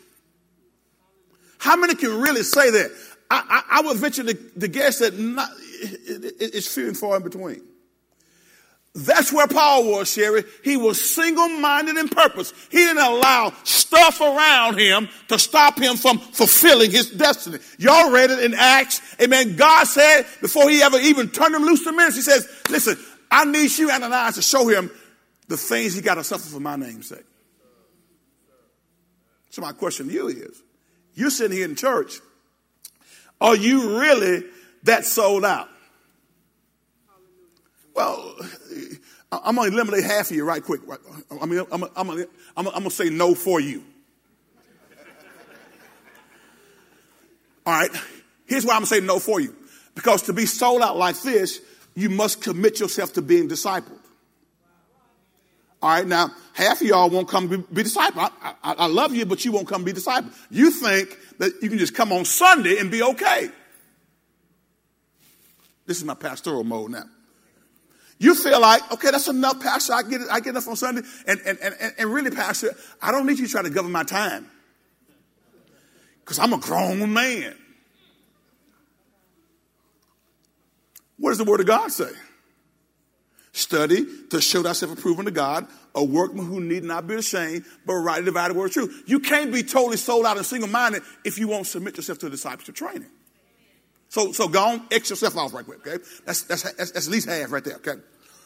How many can really say that? I, I, I would venture to, to guess that not, it, it, it's few and far in between. That's where Paul was, Sherry. He was single minded in purpose. He didn't allow stuff around him to stop him from fulfilling his destiny. Y'all read it in Acts. Amen. God said before he ever even turned him loose to ministry, he says, Listen, I need you, and Ananias, to show him the things he got to suffer for my name's sake. So, my question to you is you're sitting here in church. Are you really that sold out? Well, I'm going to eliminate half of you right quick. I mean, I'm, I'm, I'm, I'm going to say no for you. All right. Here's why I'm going to say no for you. Because to be sold out like this, you must commit yourself to being discipled. All right. Now, half of y'all won't come be, be discipled. I, I, I love you, but you won't come be discipled. You think that you can just come on Sunday and be okay. This is my pastoral mode now. You feel like, okay, that's enough, Pastor. I get it. I get enough on Sunday. And, and, and, and really, Pastor, I don't need you to try to govern my time. Because I'm a grown man. What does the Word of God say? Study to show thyself approved unto God, a workman who need not be ashamed, but rightly divide the word of truth. You can't be totally sold out and single minded if you won't submit yourself to the discipleship training. So, so go on, X yourself off right quick, okay? That's, that's, that's, that's at least half right there, okay?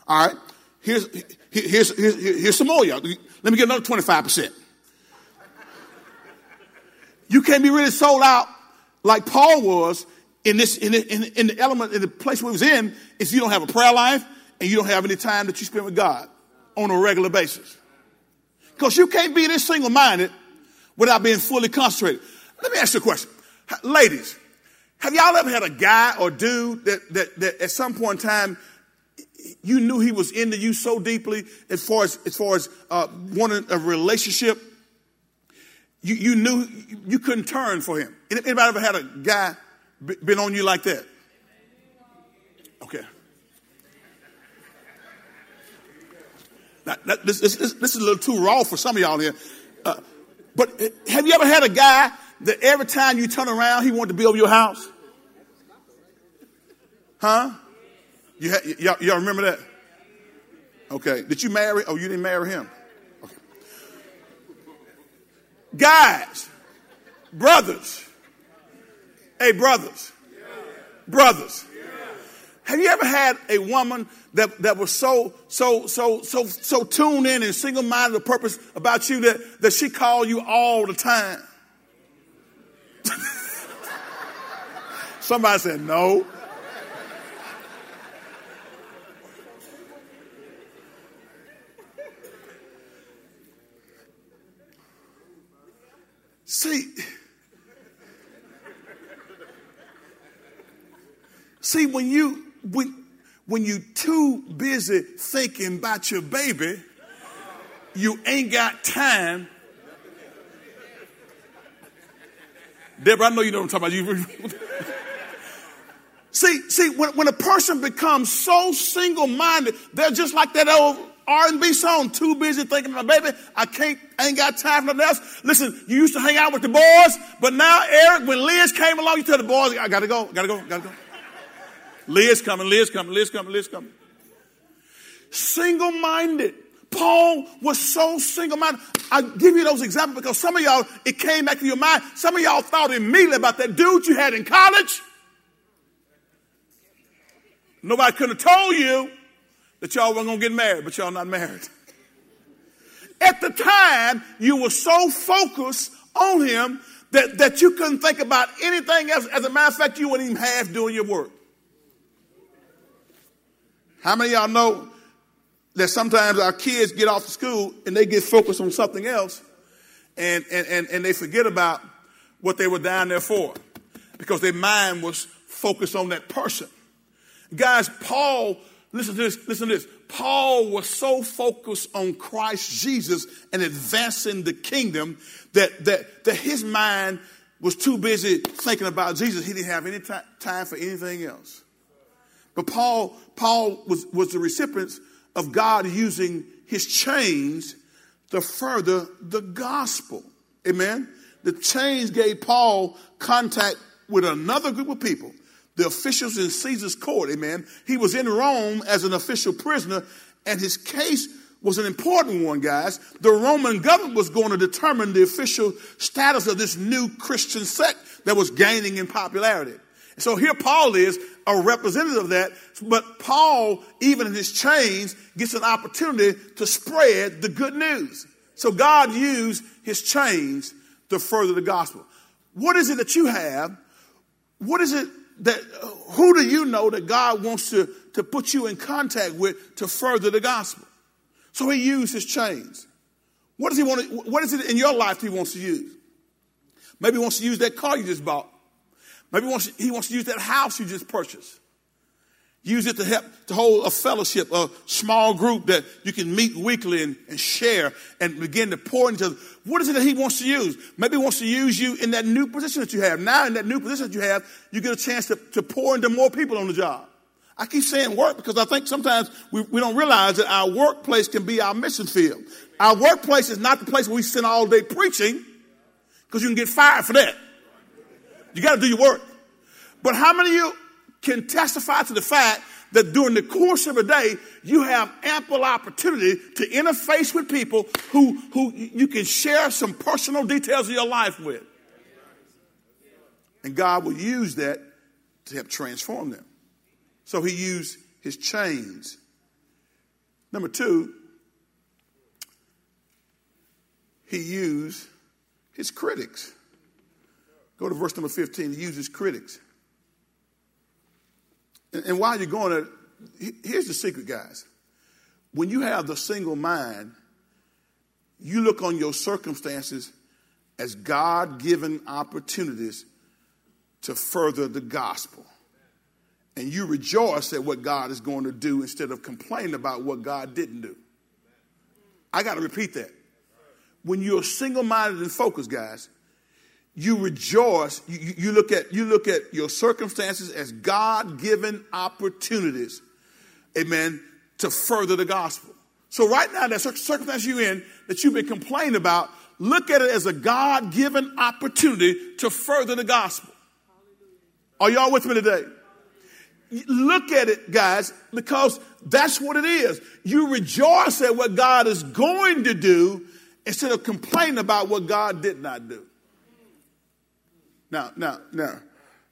All right? Here's, here's, here's, here's some more, y'all. Let me get another 25%. You can't be really sold out like Paul was in this, in the, in, in the element, in the place we was in, if you don't have a prayer life and you don't have any time that you spend with God on a regular basis. Because you can't be this single minded without being fully concentrated. Let me ask you a question. Ladies, have y'all ever had a guy or dude that, that, that at some point in time you knew he was into you so deeply as far as as far as uh, wanting a relationship? You, you knew you couldn't turn for him. Anybody ever had a guy been on you like that? Okay. Now, this, this, this, is a little too raw for some of y'all here. Uh, but have you ever had a guy that every time you turn around, he wanted to over your house? Huh? You ha- y'all, y'all remember that? Okay. Did you marry? Oh, you didn't marry him? Okay. Guys, brothers, hey, brothers, brothers. Have you ever had a woman that, that was so, so, so, so, so tuned in and single minded of purpose about you that, that she called you all the time? Somebody said no. See, see when you when when you too busy thinking about your baby, you ain't got time. Deborah, I know you know what I'm talking about. You See, see, when, when a person becomes so single-minded, they're just like that old R&B song, too busy thinking about baby, I can't, ain't got time for nothing else. Listen, you used to hang out with the boys, but now, Eric, when Liz came along, you tell the boys, I gotta go, gotta go, gotta go. Liz coming, Liz coming, Liz coming, Liz coming. Single minded. Paul was so single minded. I give you those examples because some of y'all, it came back to your mind. Some of y'all thought immediately about that dude you had in college. Nobody could have told you that y'all weren't going to get married, but y'all not married. At the time, you were so focused on him that, that you couldn't think about anything else. As a matter of fact, you wouldn't even half doing your work. How many y'all know that sometimes our kids get off to school and they get focused on something else and, and, and, and they forget about what they were down there for because their mind was focused on that person. Guys, Paul, listen to this, listen to this. Paul was so focused on Christ Jesus and advancing the kingdom that, that, that his mind was too busy thinking about Jesus. He didn't have any t- time for anything else. But Paul, Paul was, was the recipient of God using his chains to further the gospel. Amen. The chains gave Paul contact with another group of people, the officials in Caesar's court. Amen. He was in Rome as an official prisoner, and his case was an important one, guys. The Roman government was going to determine the official status of this new Christian sect that was gaining in popularity. So here Paul is a representative of that. But Paul, even in his chains, gets an opportunity to spread the good news. So God used his chains to further the gospel. What is it that you have? What is it that, who do you know that God wants to, to put you in contact with to further the gospel? So he used his chains. What does he want to, what is it in your life he wants to use? Maybe he wants to use that car you just bought. Maybe he wants, he wants to use that house you just purchased. Use it to help to hold a fellowship, a small group that you can meet weekly and, and, share and begin to pour into. What is it that he wants to use? Maybe he wants to use you in that new position that you have. Now, in that new position that you have, you get a chance to, to pour into more people on the job. I keep saying work because I think sometimes we, we don't realize that our workplace can be our mission field. Our workplace is not the place where we spend all day preaching because you can get fired for that. You got to do your work. But how many of you can testify to the fact that during the course of a day, you have ample opportunity to interface with people who, who you can share some personal details of your life with. And God will use that to help transform them. So he used his chains. Number two, he used his critics. Go to verse number 15. He uses critics. And, and while you're going there, here's the secret, guys. When you have the single mind, you look on your circumstances as God given opportunities to further the gospel. And you rejoice at what God is going to do instead of complaining about what God didn't do. I got to repeat that. When you're single minded and focused, guys, you rejoice. You, you, look at you look at your circumstances as God-given opportunities, amen, to further the gospel. So right now, that circumstance you're in that you've been complaining about, look at it as a God-given opportunity to further the gospel. Are y'all with me today? Look at it, guys, because that's what it is. You rejoice at what God is going to do instead of complaining about what God did not do. Now, now, now.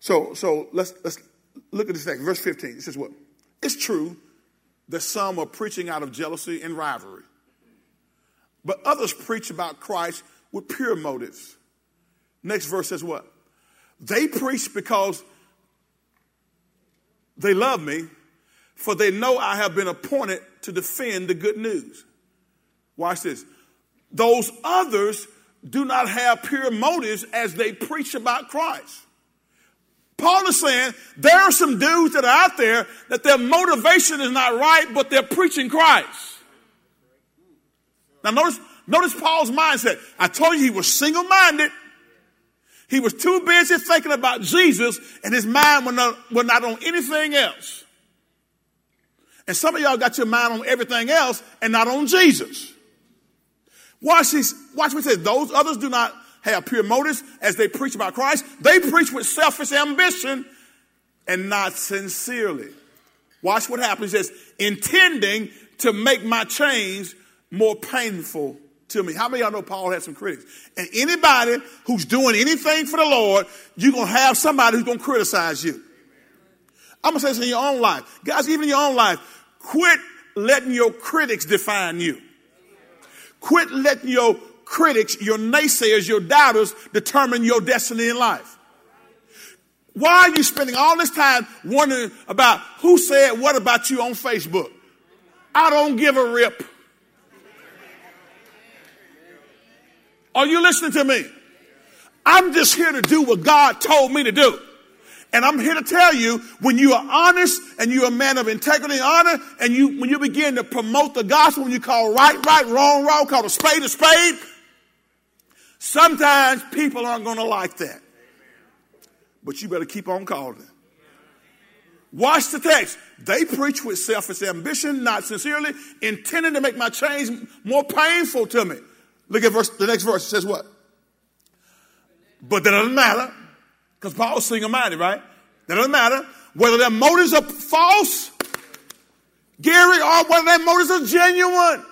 So, so let's let's look at this next verse 15. It says what? It's true that some are preaching out of jealousy and rivalry, but others preach about Christ with pure motives. Next verse says what? They preach because they love me, for they know I have been appointed to defend the good news. Watch this. Those others do not have pure motives as they preach about Christ. Paul is saying there are some dudes that are out there that their motivation is not right, but they're preaching Christ. Now notice, notice Paul's mindset. I told you he was single-minded. He was too busy thinking about Jesus and his mind was not, was not on anything else. And some of y'all got your mind on everything else and not on Jesus. Watch this. Watch what it says. Those others do not have pure motives as they preach about Christ. They preach with selfish ambition and not sincerely. Watch what happens. He says, intending to make my change more painful to me. How many y'all know Paul had some critics? And anybody who's doing anything for the Lord, you're going to have somebody who's going to criticize you. I'm going to say this in your own life. Guys, even in your own life, quit letting your critics define you. Quit letting your critics, your naysayers, your doubters determine your destiny in life. Why are you spending all this time wondering about who said what about you on Facebook? I don't give a rip. Are you listening to me? I'm just here to do what God told me to do. And I'm here to tell you, when you are honest and you're a man of integrity and honor, and you when you begin to promote the gospel, when you call right, right, wrong, wrong, call a spade a spade, sometimes people aren't going to like that. But you better keep on calling. Watch the text. They preach with selfish ambition, not sincerely, intending to make my change more painful to me. Look at verse, the next verse. It says what? But that doesn't matter because Paul's single minded, right? That doesn't matter whether their motives are false, Gary, or whether their motives are genuine.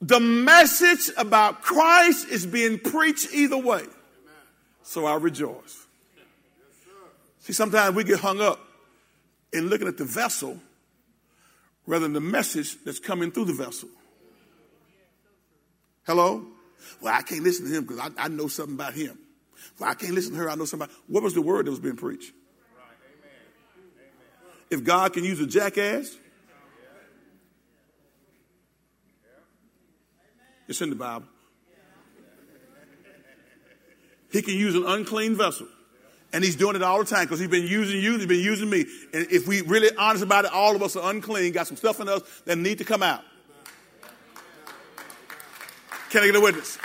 The message about Christ is being preached either way. So I rejoice. See, sometimes we get hung up in looking at the vessel rather than the message that's coming through the vessel. Hello? Well, I can't listen to him because I, I know something about him. Well, I can't listen to her. I know somebody. What was the word that was being preached? If God can use a jackass, it's in the Bible. He can use an unclean vessel. And he's doing it all the time because he's been using you, he's been using me. And if we really honest about it, all of us are unclean, got some stuff in us that need to come out. Can I get a witness?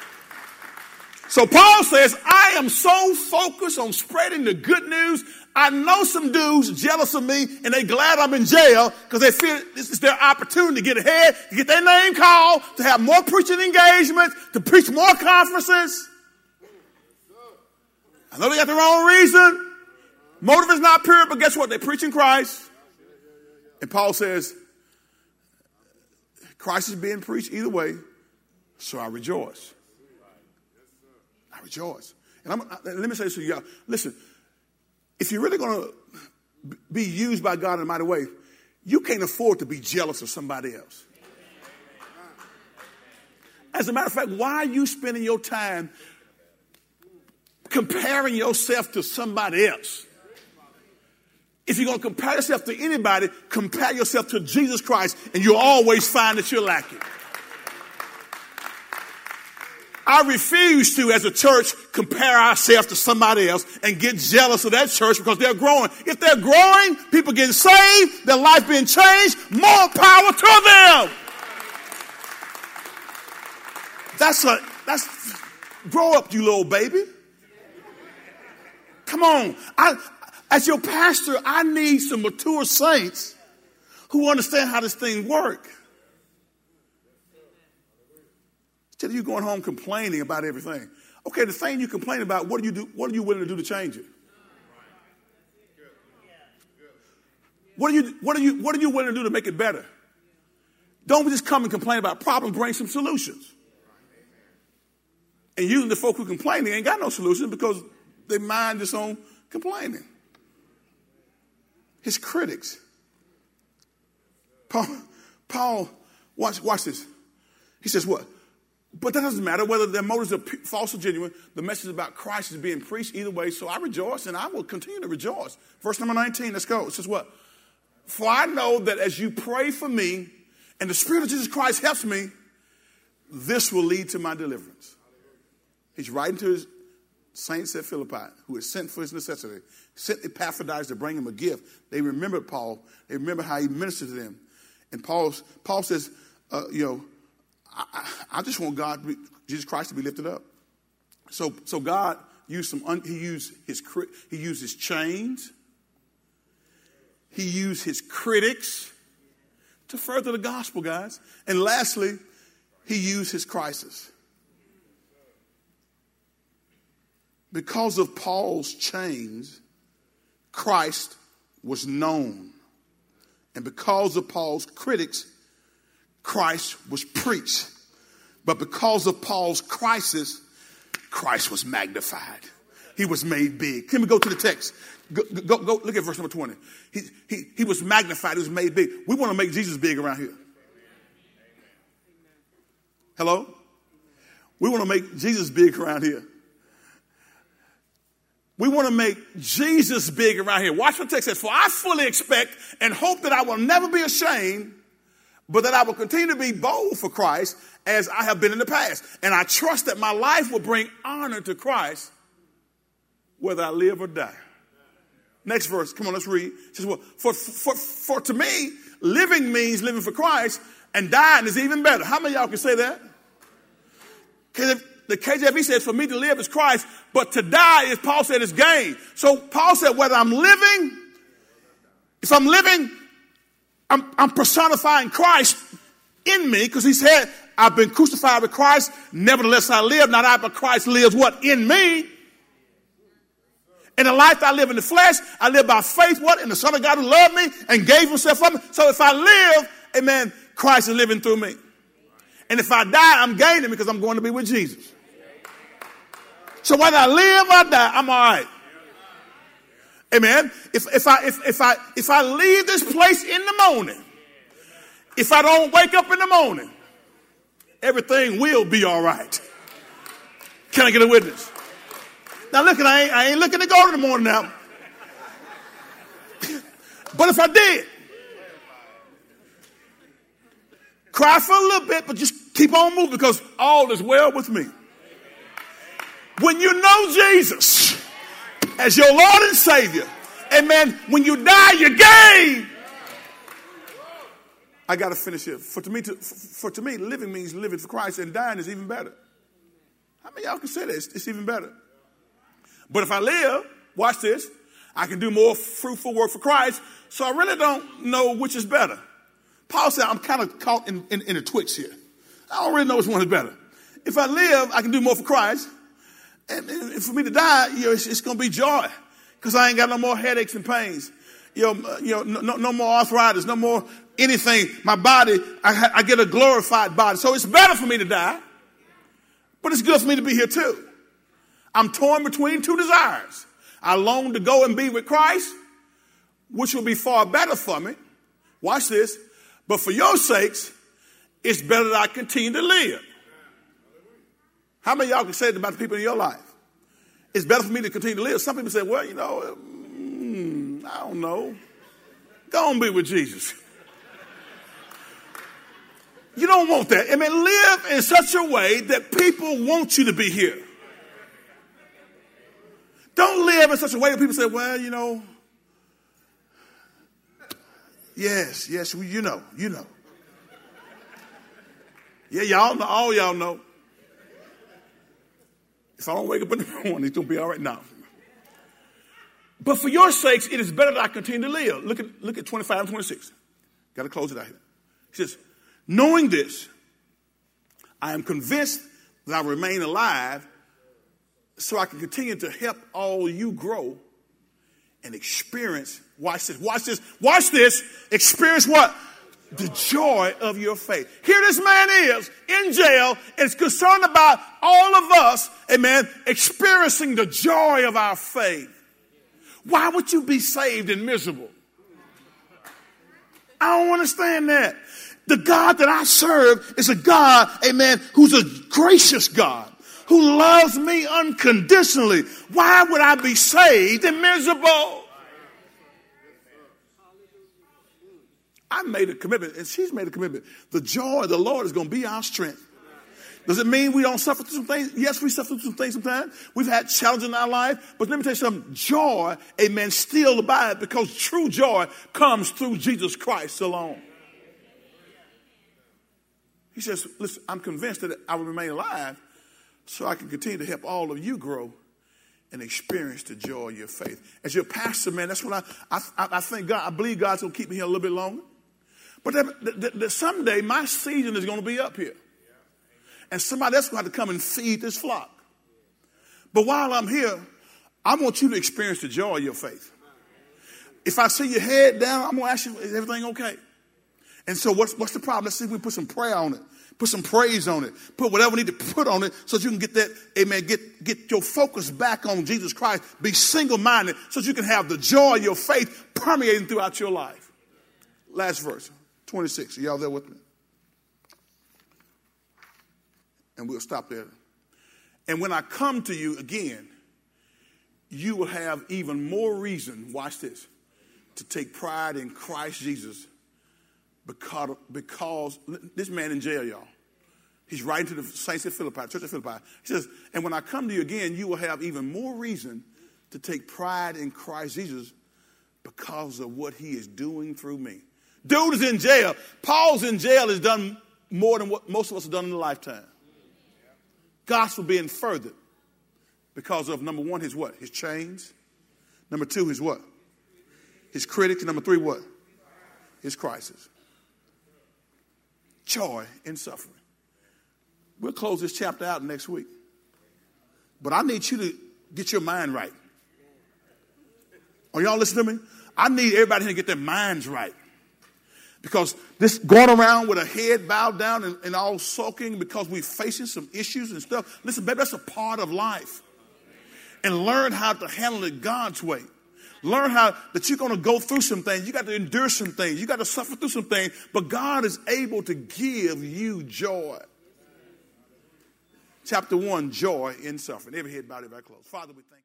So Paul says, I am so focused on spreading the good news. I know some dudes jealous of me and they glad I'm in jail because they feel this is their opportunity to get ahead, to get their name called, to have more preaching engagements, to preach more conferences. I know they got the wrong reason. Motive is not pure, but guess what? They're preaching Christ. And Paul says, Christ is being preached either way, so I rejoice. I rejoice. And I'm, let me say this to y'all. Listen, if you're really going to be used by God in a mighty way, you can't afford to be jealous of somebody else. As a matter of fact, why are you spending your time comparing yourself to somebody else? If you're going to compare yourself to anybody, compare yourself to Jesus Christ, and you'll always find that you're lacking. I refuse to, as a church, compare ourselves to somebody else and get jealous of that church because they're growing. If they're growing, people getting saved, their life being changed, more power to them. That's a, that's, grow up, you little baby. Come on. I, as your pastor, I need some mature saints who understand how this thing works. Instead of you going home complaining about everything. Okay, the thing you complain about, what are you do? What are you willing to do to change it? What are you what are you what are you willing to do to make it better? Don't just come and complain about problems, bring some solutions. And usually the folk who complain, they ain't got no solution because they mind just on complaining. His critics. Paul, Paul watch, watch this. He says, What? But that doesn't matter whether their motives are false or genuine. The message about Christ is being preached either way. So I rejoice and I will continue to rejoice. Verse number 19, let's go. It says, What? For I know that as you pray for me and the Spirit of Jesus Christ helps me, this will lead to my deliverance. He's writing to his saints at Philippi who is sent for his necessity, sent Epaphroditus to bring him a gift. They remembered Paul. They remember how he ministered to them. And Paul says, uh, you know, I, I, just want God, Jesus Christ, to be lifted up. So, so God used some. Un, he used his he used his chains. He used his critics to further the gospel, guys. And lastly, he used his crisis. Because of Paul's chains, Christ was known. And because of Paul's critics, Christ was preached. But because of Paul's crisis, Christ was magnified. He was made big. Can we go to the text? Go, go, go look at verse number 20. He, he, he was magnified, he was made big. We want to make Jesus big around here. Hello? We want to make Jesus big around here. We want to make Jesus big around here. Watch what the text says. For I fully expect and hope that I will never be ashamed, but that I will continue to be bold for Christ as I have been in the past. And I trust that my life will bring honor to Christ whether I live or die. Next verse. Come on, let's read. Says, well, for, for, for to me, living means living for Christ, and dying is even better. How many y'all can say that? Because the KJV says, for me to live is Christ, but to die, is, Paul said, is gain. So Paul said, whether I'm living, if I'm living, I'm, I'm personifying Christ in me, because he said, I've been crucified with Christ, nevertheless I live, not I, but Christ lives what? In me. In the life I live in the flesh, I live by faith, what? In the Son of God who loved me and gave himself for me. So if I live, amen, Christ is living through me. And if I die, I'm gaining because I'm going to be with Jesus. So whether I live or die, I'm all right. Amen. If, if I if, if I if I leave this place in the morning, if I don't wake up in the morning, everything will be all right. Can I get a witness? Now look, I ain't, I ain't looking to go in the morning now. but if I did, cry for a little bit, but just keep on moving because all is well with me. When you know Jesus as your Lord and Savior, amen, when you die, you gain. I got to finish here. For to me, to, for to me, living means living for Christ, and dying is even better. How many y'all can say that? It's, it's even better. But if I live, watch this, I can do more fruitful work for Christ. So I really don't know which is better. Paul said, I'm kind of caught in, in, in a twitch here. I don't really know which one is better. If I live, I can do more for Christ. And, and for me to die, you know, it's, it's going to be joy because I ain't got no more headaches and pains. You know, uh, you know no, no more arthritis, no more anything. My body, I, I get a glorified body. So it's better for me to die, but it's good for me to be here too. I'm torn between two desires. I long to go and be with Christ, which will be far better for me. Watch this. But for your sakes, it's better that I continue to live. How many y'all can say about the people in your life? It's better for me to continue to live. Some people say, well, you know, mm, I don't know. Go and be with Jesus. You don't want that. I mean, live in such a way that people want you to be here. Don't live in such a way that people say, well, you know, yes, yes, well, you know, you know. Yeah, y'all know, all y'all know. If I don't wake up in the morning, it's going to be all right now. But for your sakes, it is better that I continue to live. Look at, look at 25 and 26. Got to close it out here. He says, knowing this, I am convinced that I remain alive so I can continue to help all you grow and experience. Watch this, watch this, watch this. Experience what? The joy of your faith. Here this man is in jail is concerned about all of us, amen, experiencing the joy of our faith. Why would you be saved and miserable? I don't understand that. The God that I serve is a God, amen, who's a gracious God, who loves me unconditionally. Why would I be saved and miserable? I made a commitment, and she's made a commitment. The joy of the Lord is going to be our strength. Does it mean we don't suffer through some things? Yes, we suffer through some things sometimes. We've had challenges in our life, but let me tell you something. Joy, amen, still abide because true joy comes through Jesus Christ alone. He says, listen, I'm convinced that I will remain alive so I can continue to help all of you grow and experience the joy of your faith. As your pastor, man, that's what I, I, I think God, I believe God's going to keep me here a little bit longer. But that, that, that someday my season is going to be up here. And somebody else going to have to come and feed this flock. But while I'm here, I want you to experience the joy of your faith. If I see your head down, I'm going to ask you, is everything okay? And so what's, what's the problem? Let's see if we put some prayer on it. Put some praise on it. Put whatever we need to put on it so that you can get that, amen, get, get your focus back on Jesus Christ. Be single-minded so that you can have the joy of your faith permeating throughout your life. Last verse, 26. Are y'all there with me? And we'll stop there. And when I come to you again, you will have even more reason, watch this, to take pride in Christ Jesus because, because this man in jail, y'all. He's writing to the saints at Philippi, church at Philippi. He says, And when I come to you again, you will have even more reason to take pride in Christ Jesus because of what he is doing through me. Dude is in jail. Paul's in jail has done more than what most of us have done in a lifetime. Gospel being furthered because of number one, his what? His chains. Number two, his what? His critics. Number three, what? His crisis joy in suffering. We'll close this chapter out next week. But I need you to get your mind right. Are y'all listening to me? I need everybody here to get their minds right. Because this going around with a head bowed down and, and all sulking because we're facing some issues and stuff. Listen, baby, that's a part of life. And learn how to handle it God's way. Learn how that you're going to go through some things. You got to endure some things. You got to suffer through some things. But God is able to give you joy. Chapter one, joy in suffering. Every head bowed, everybody closed. Father, we thank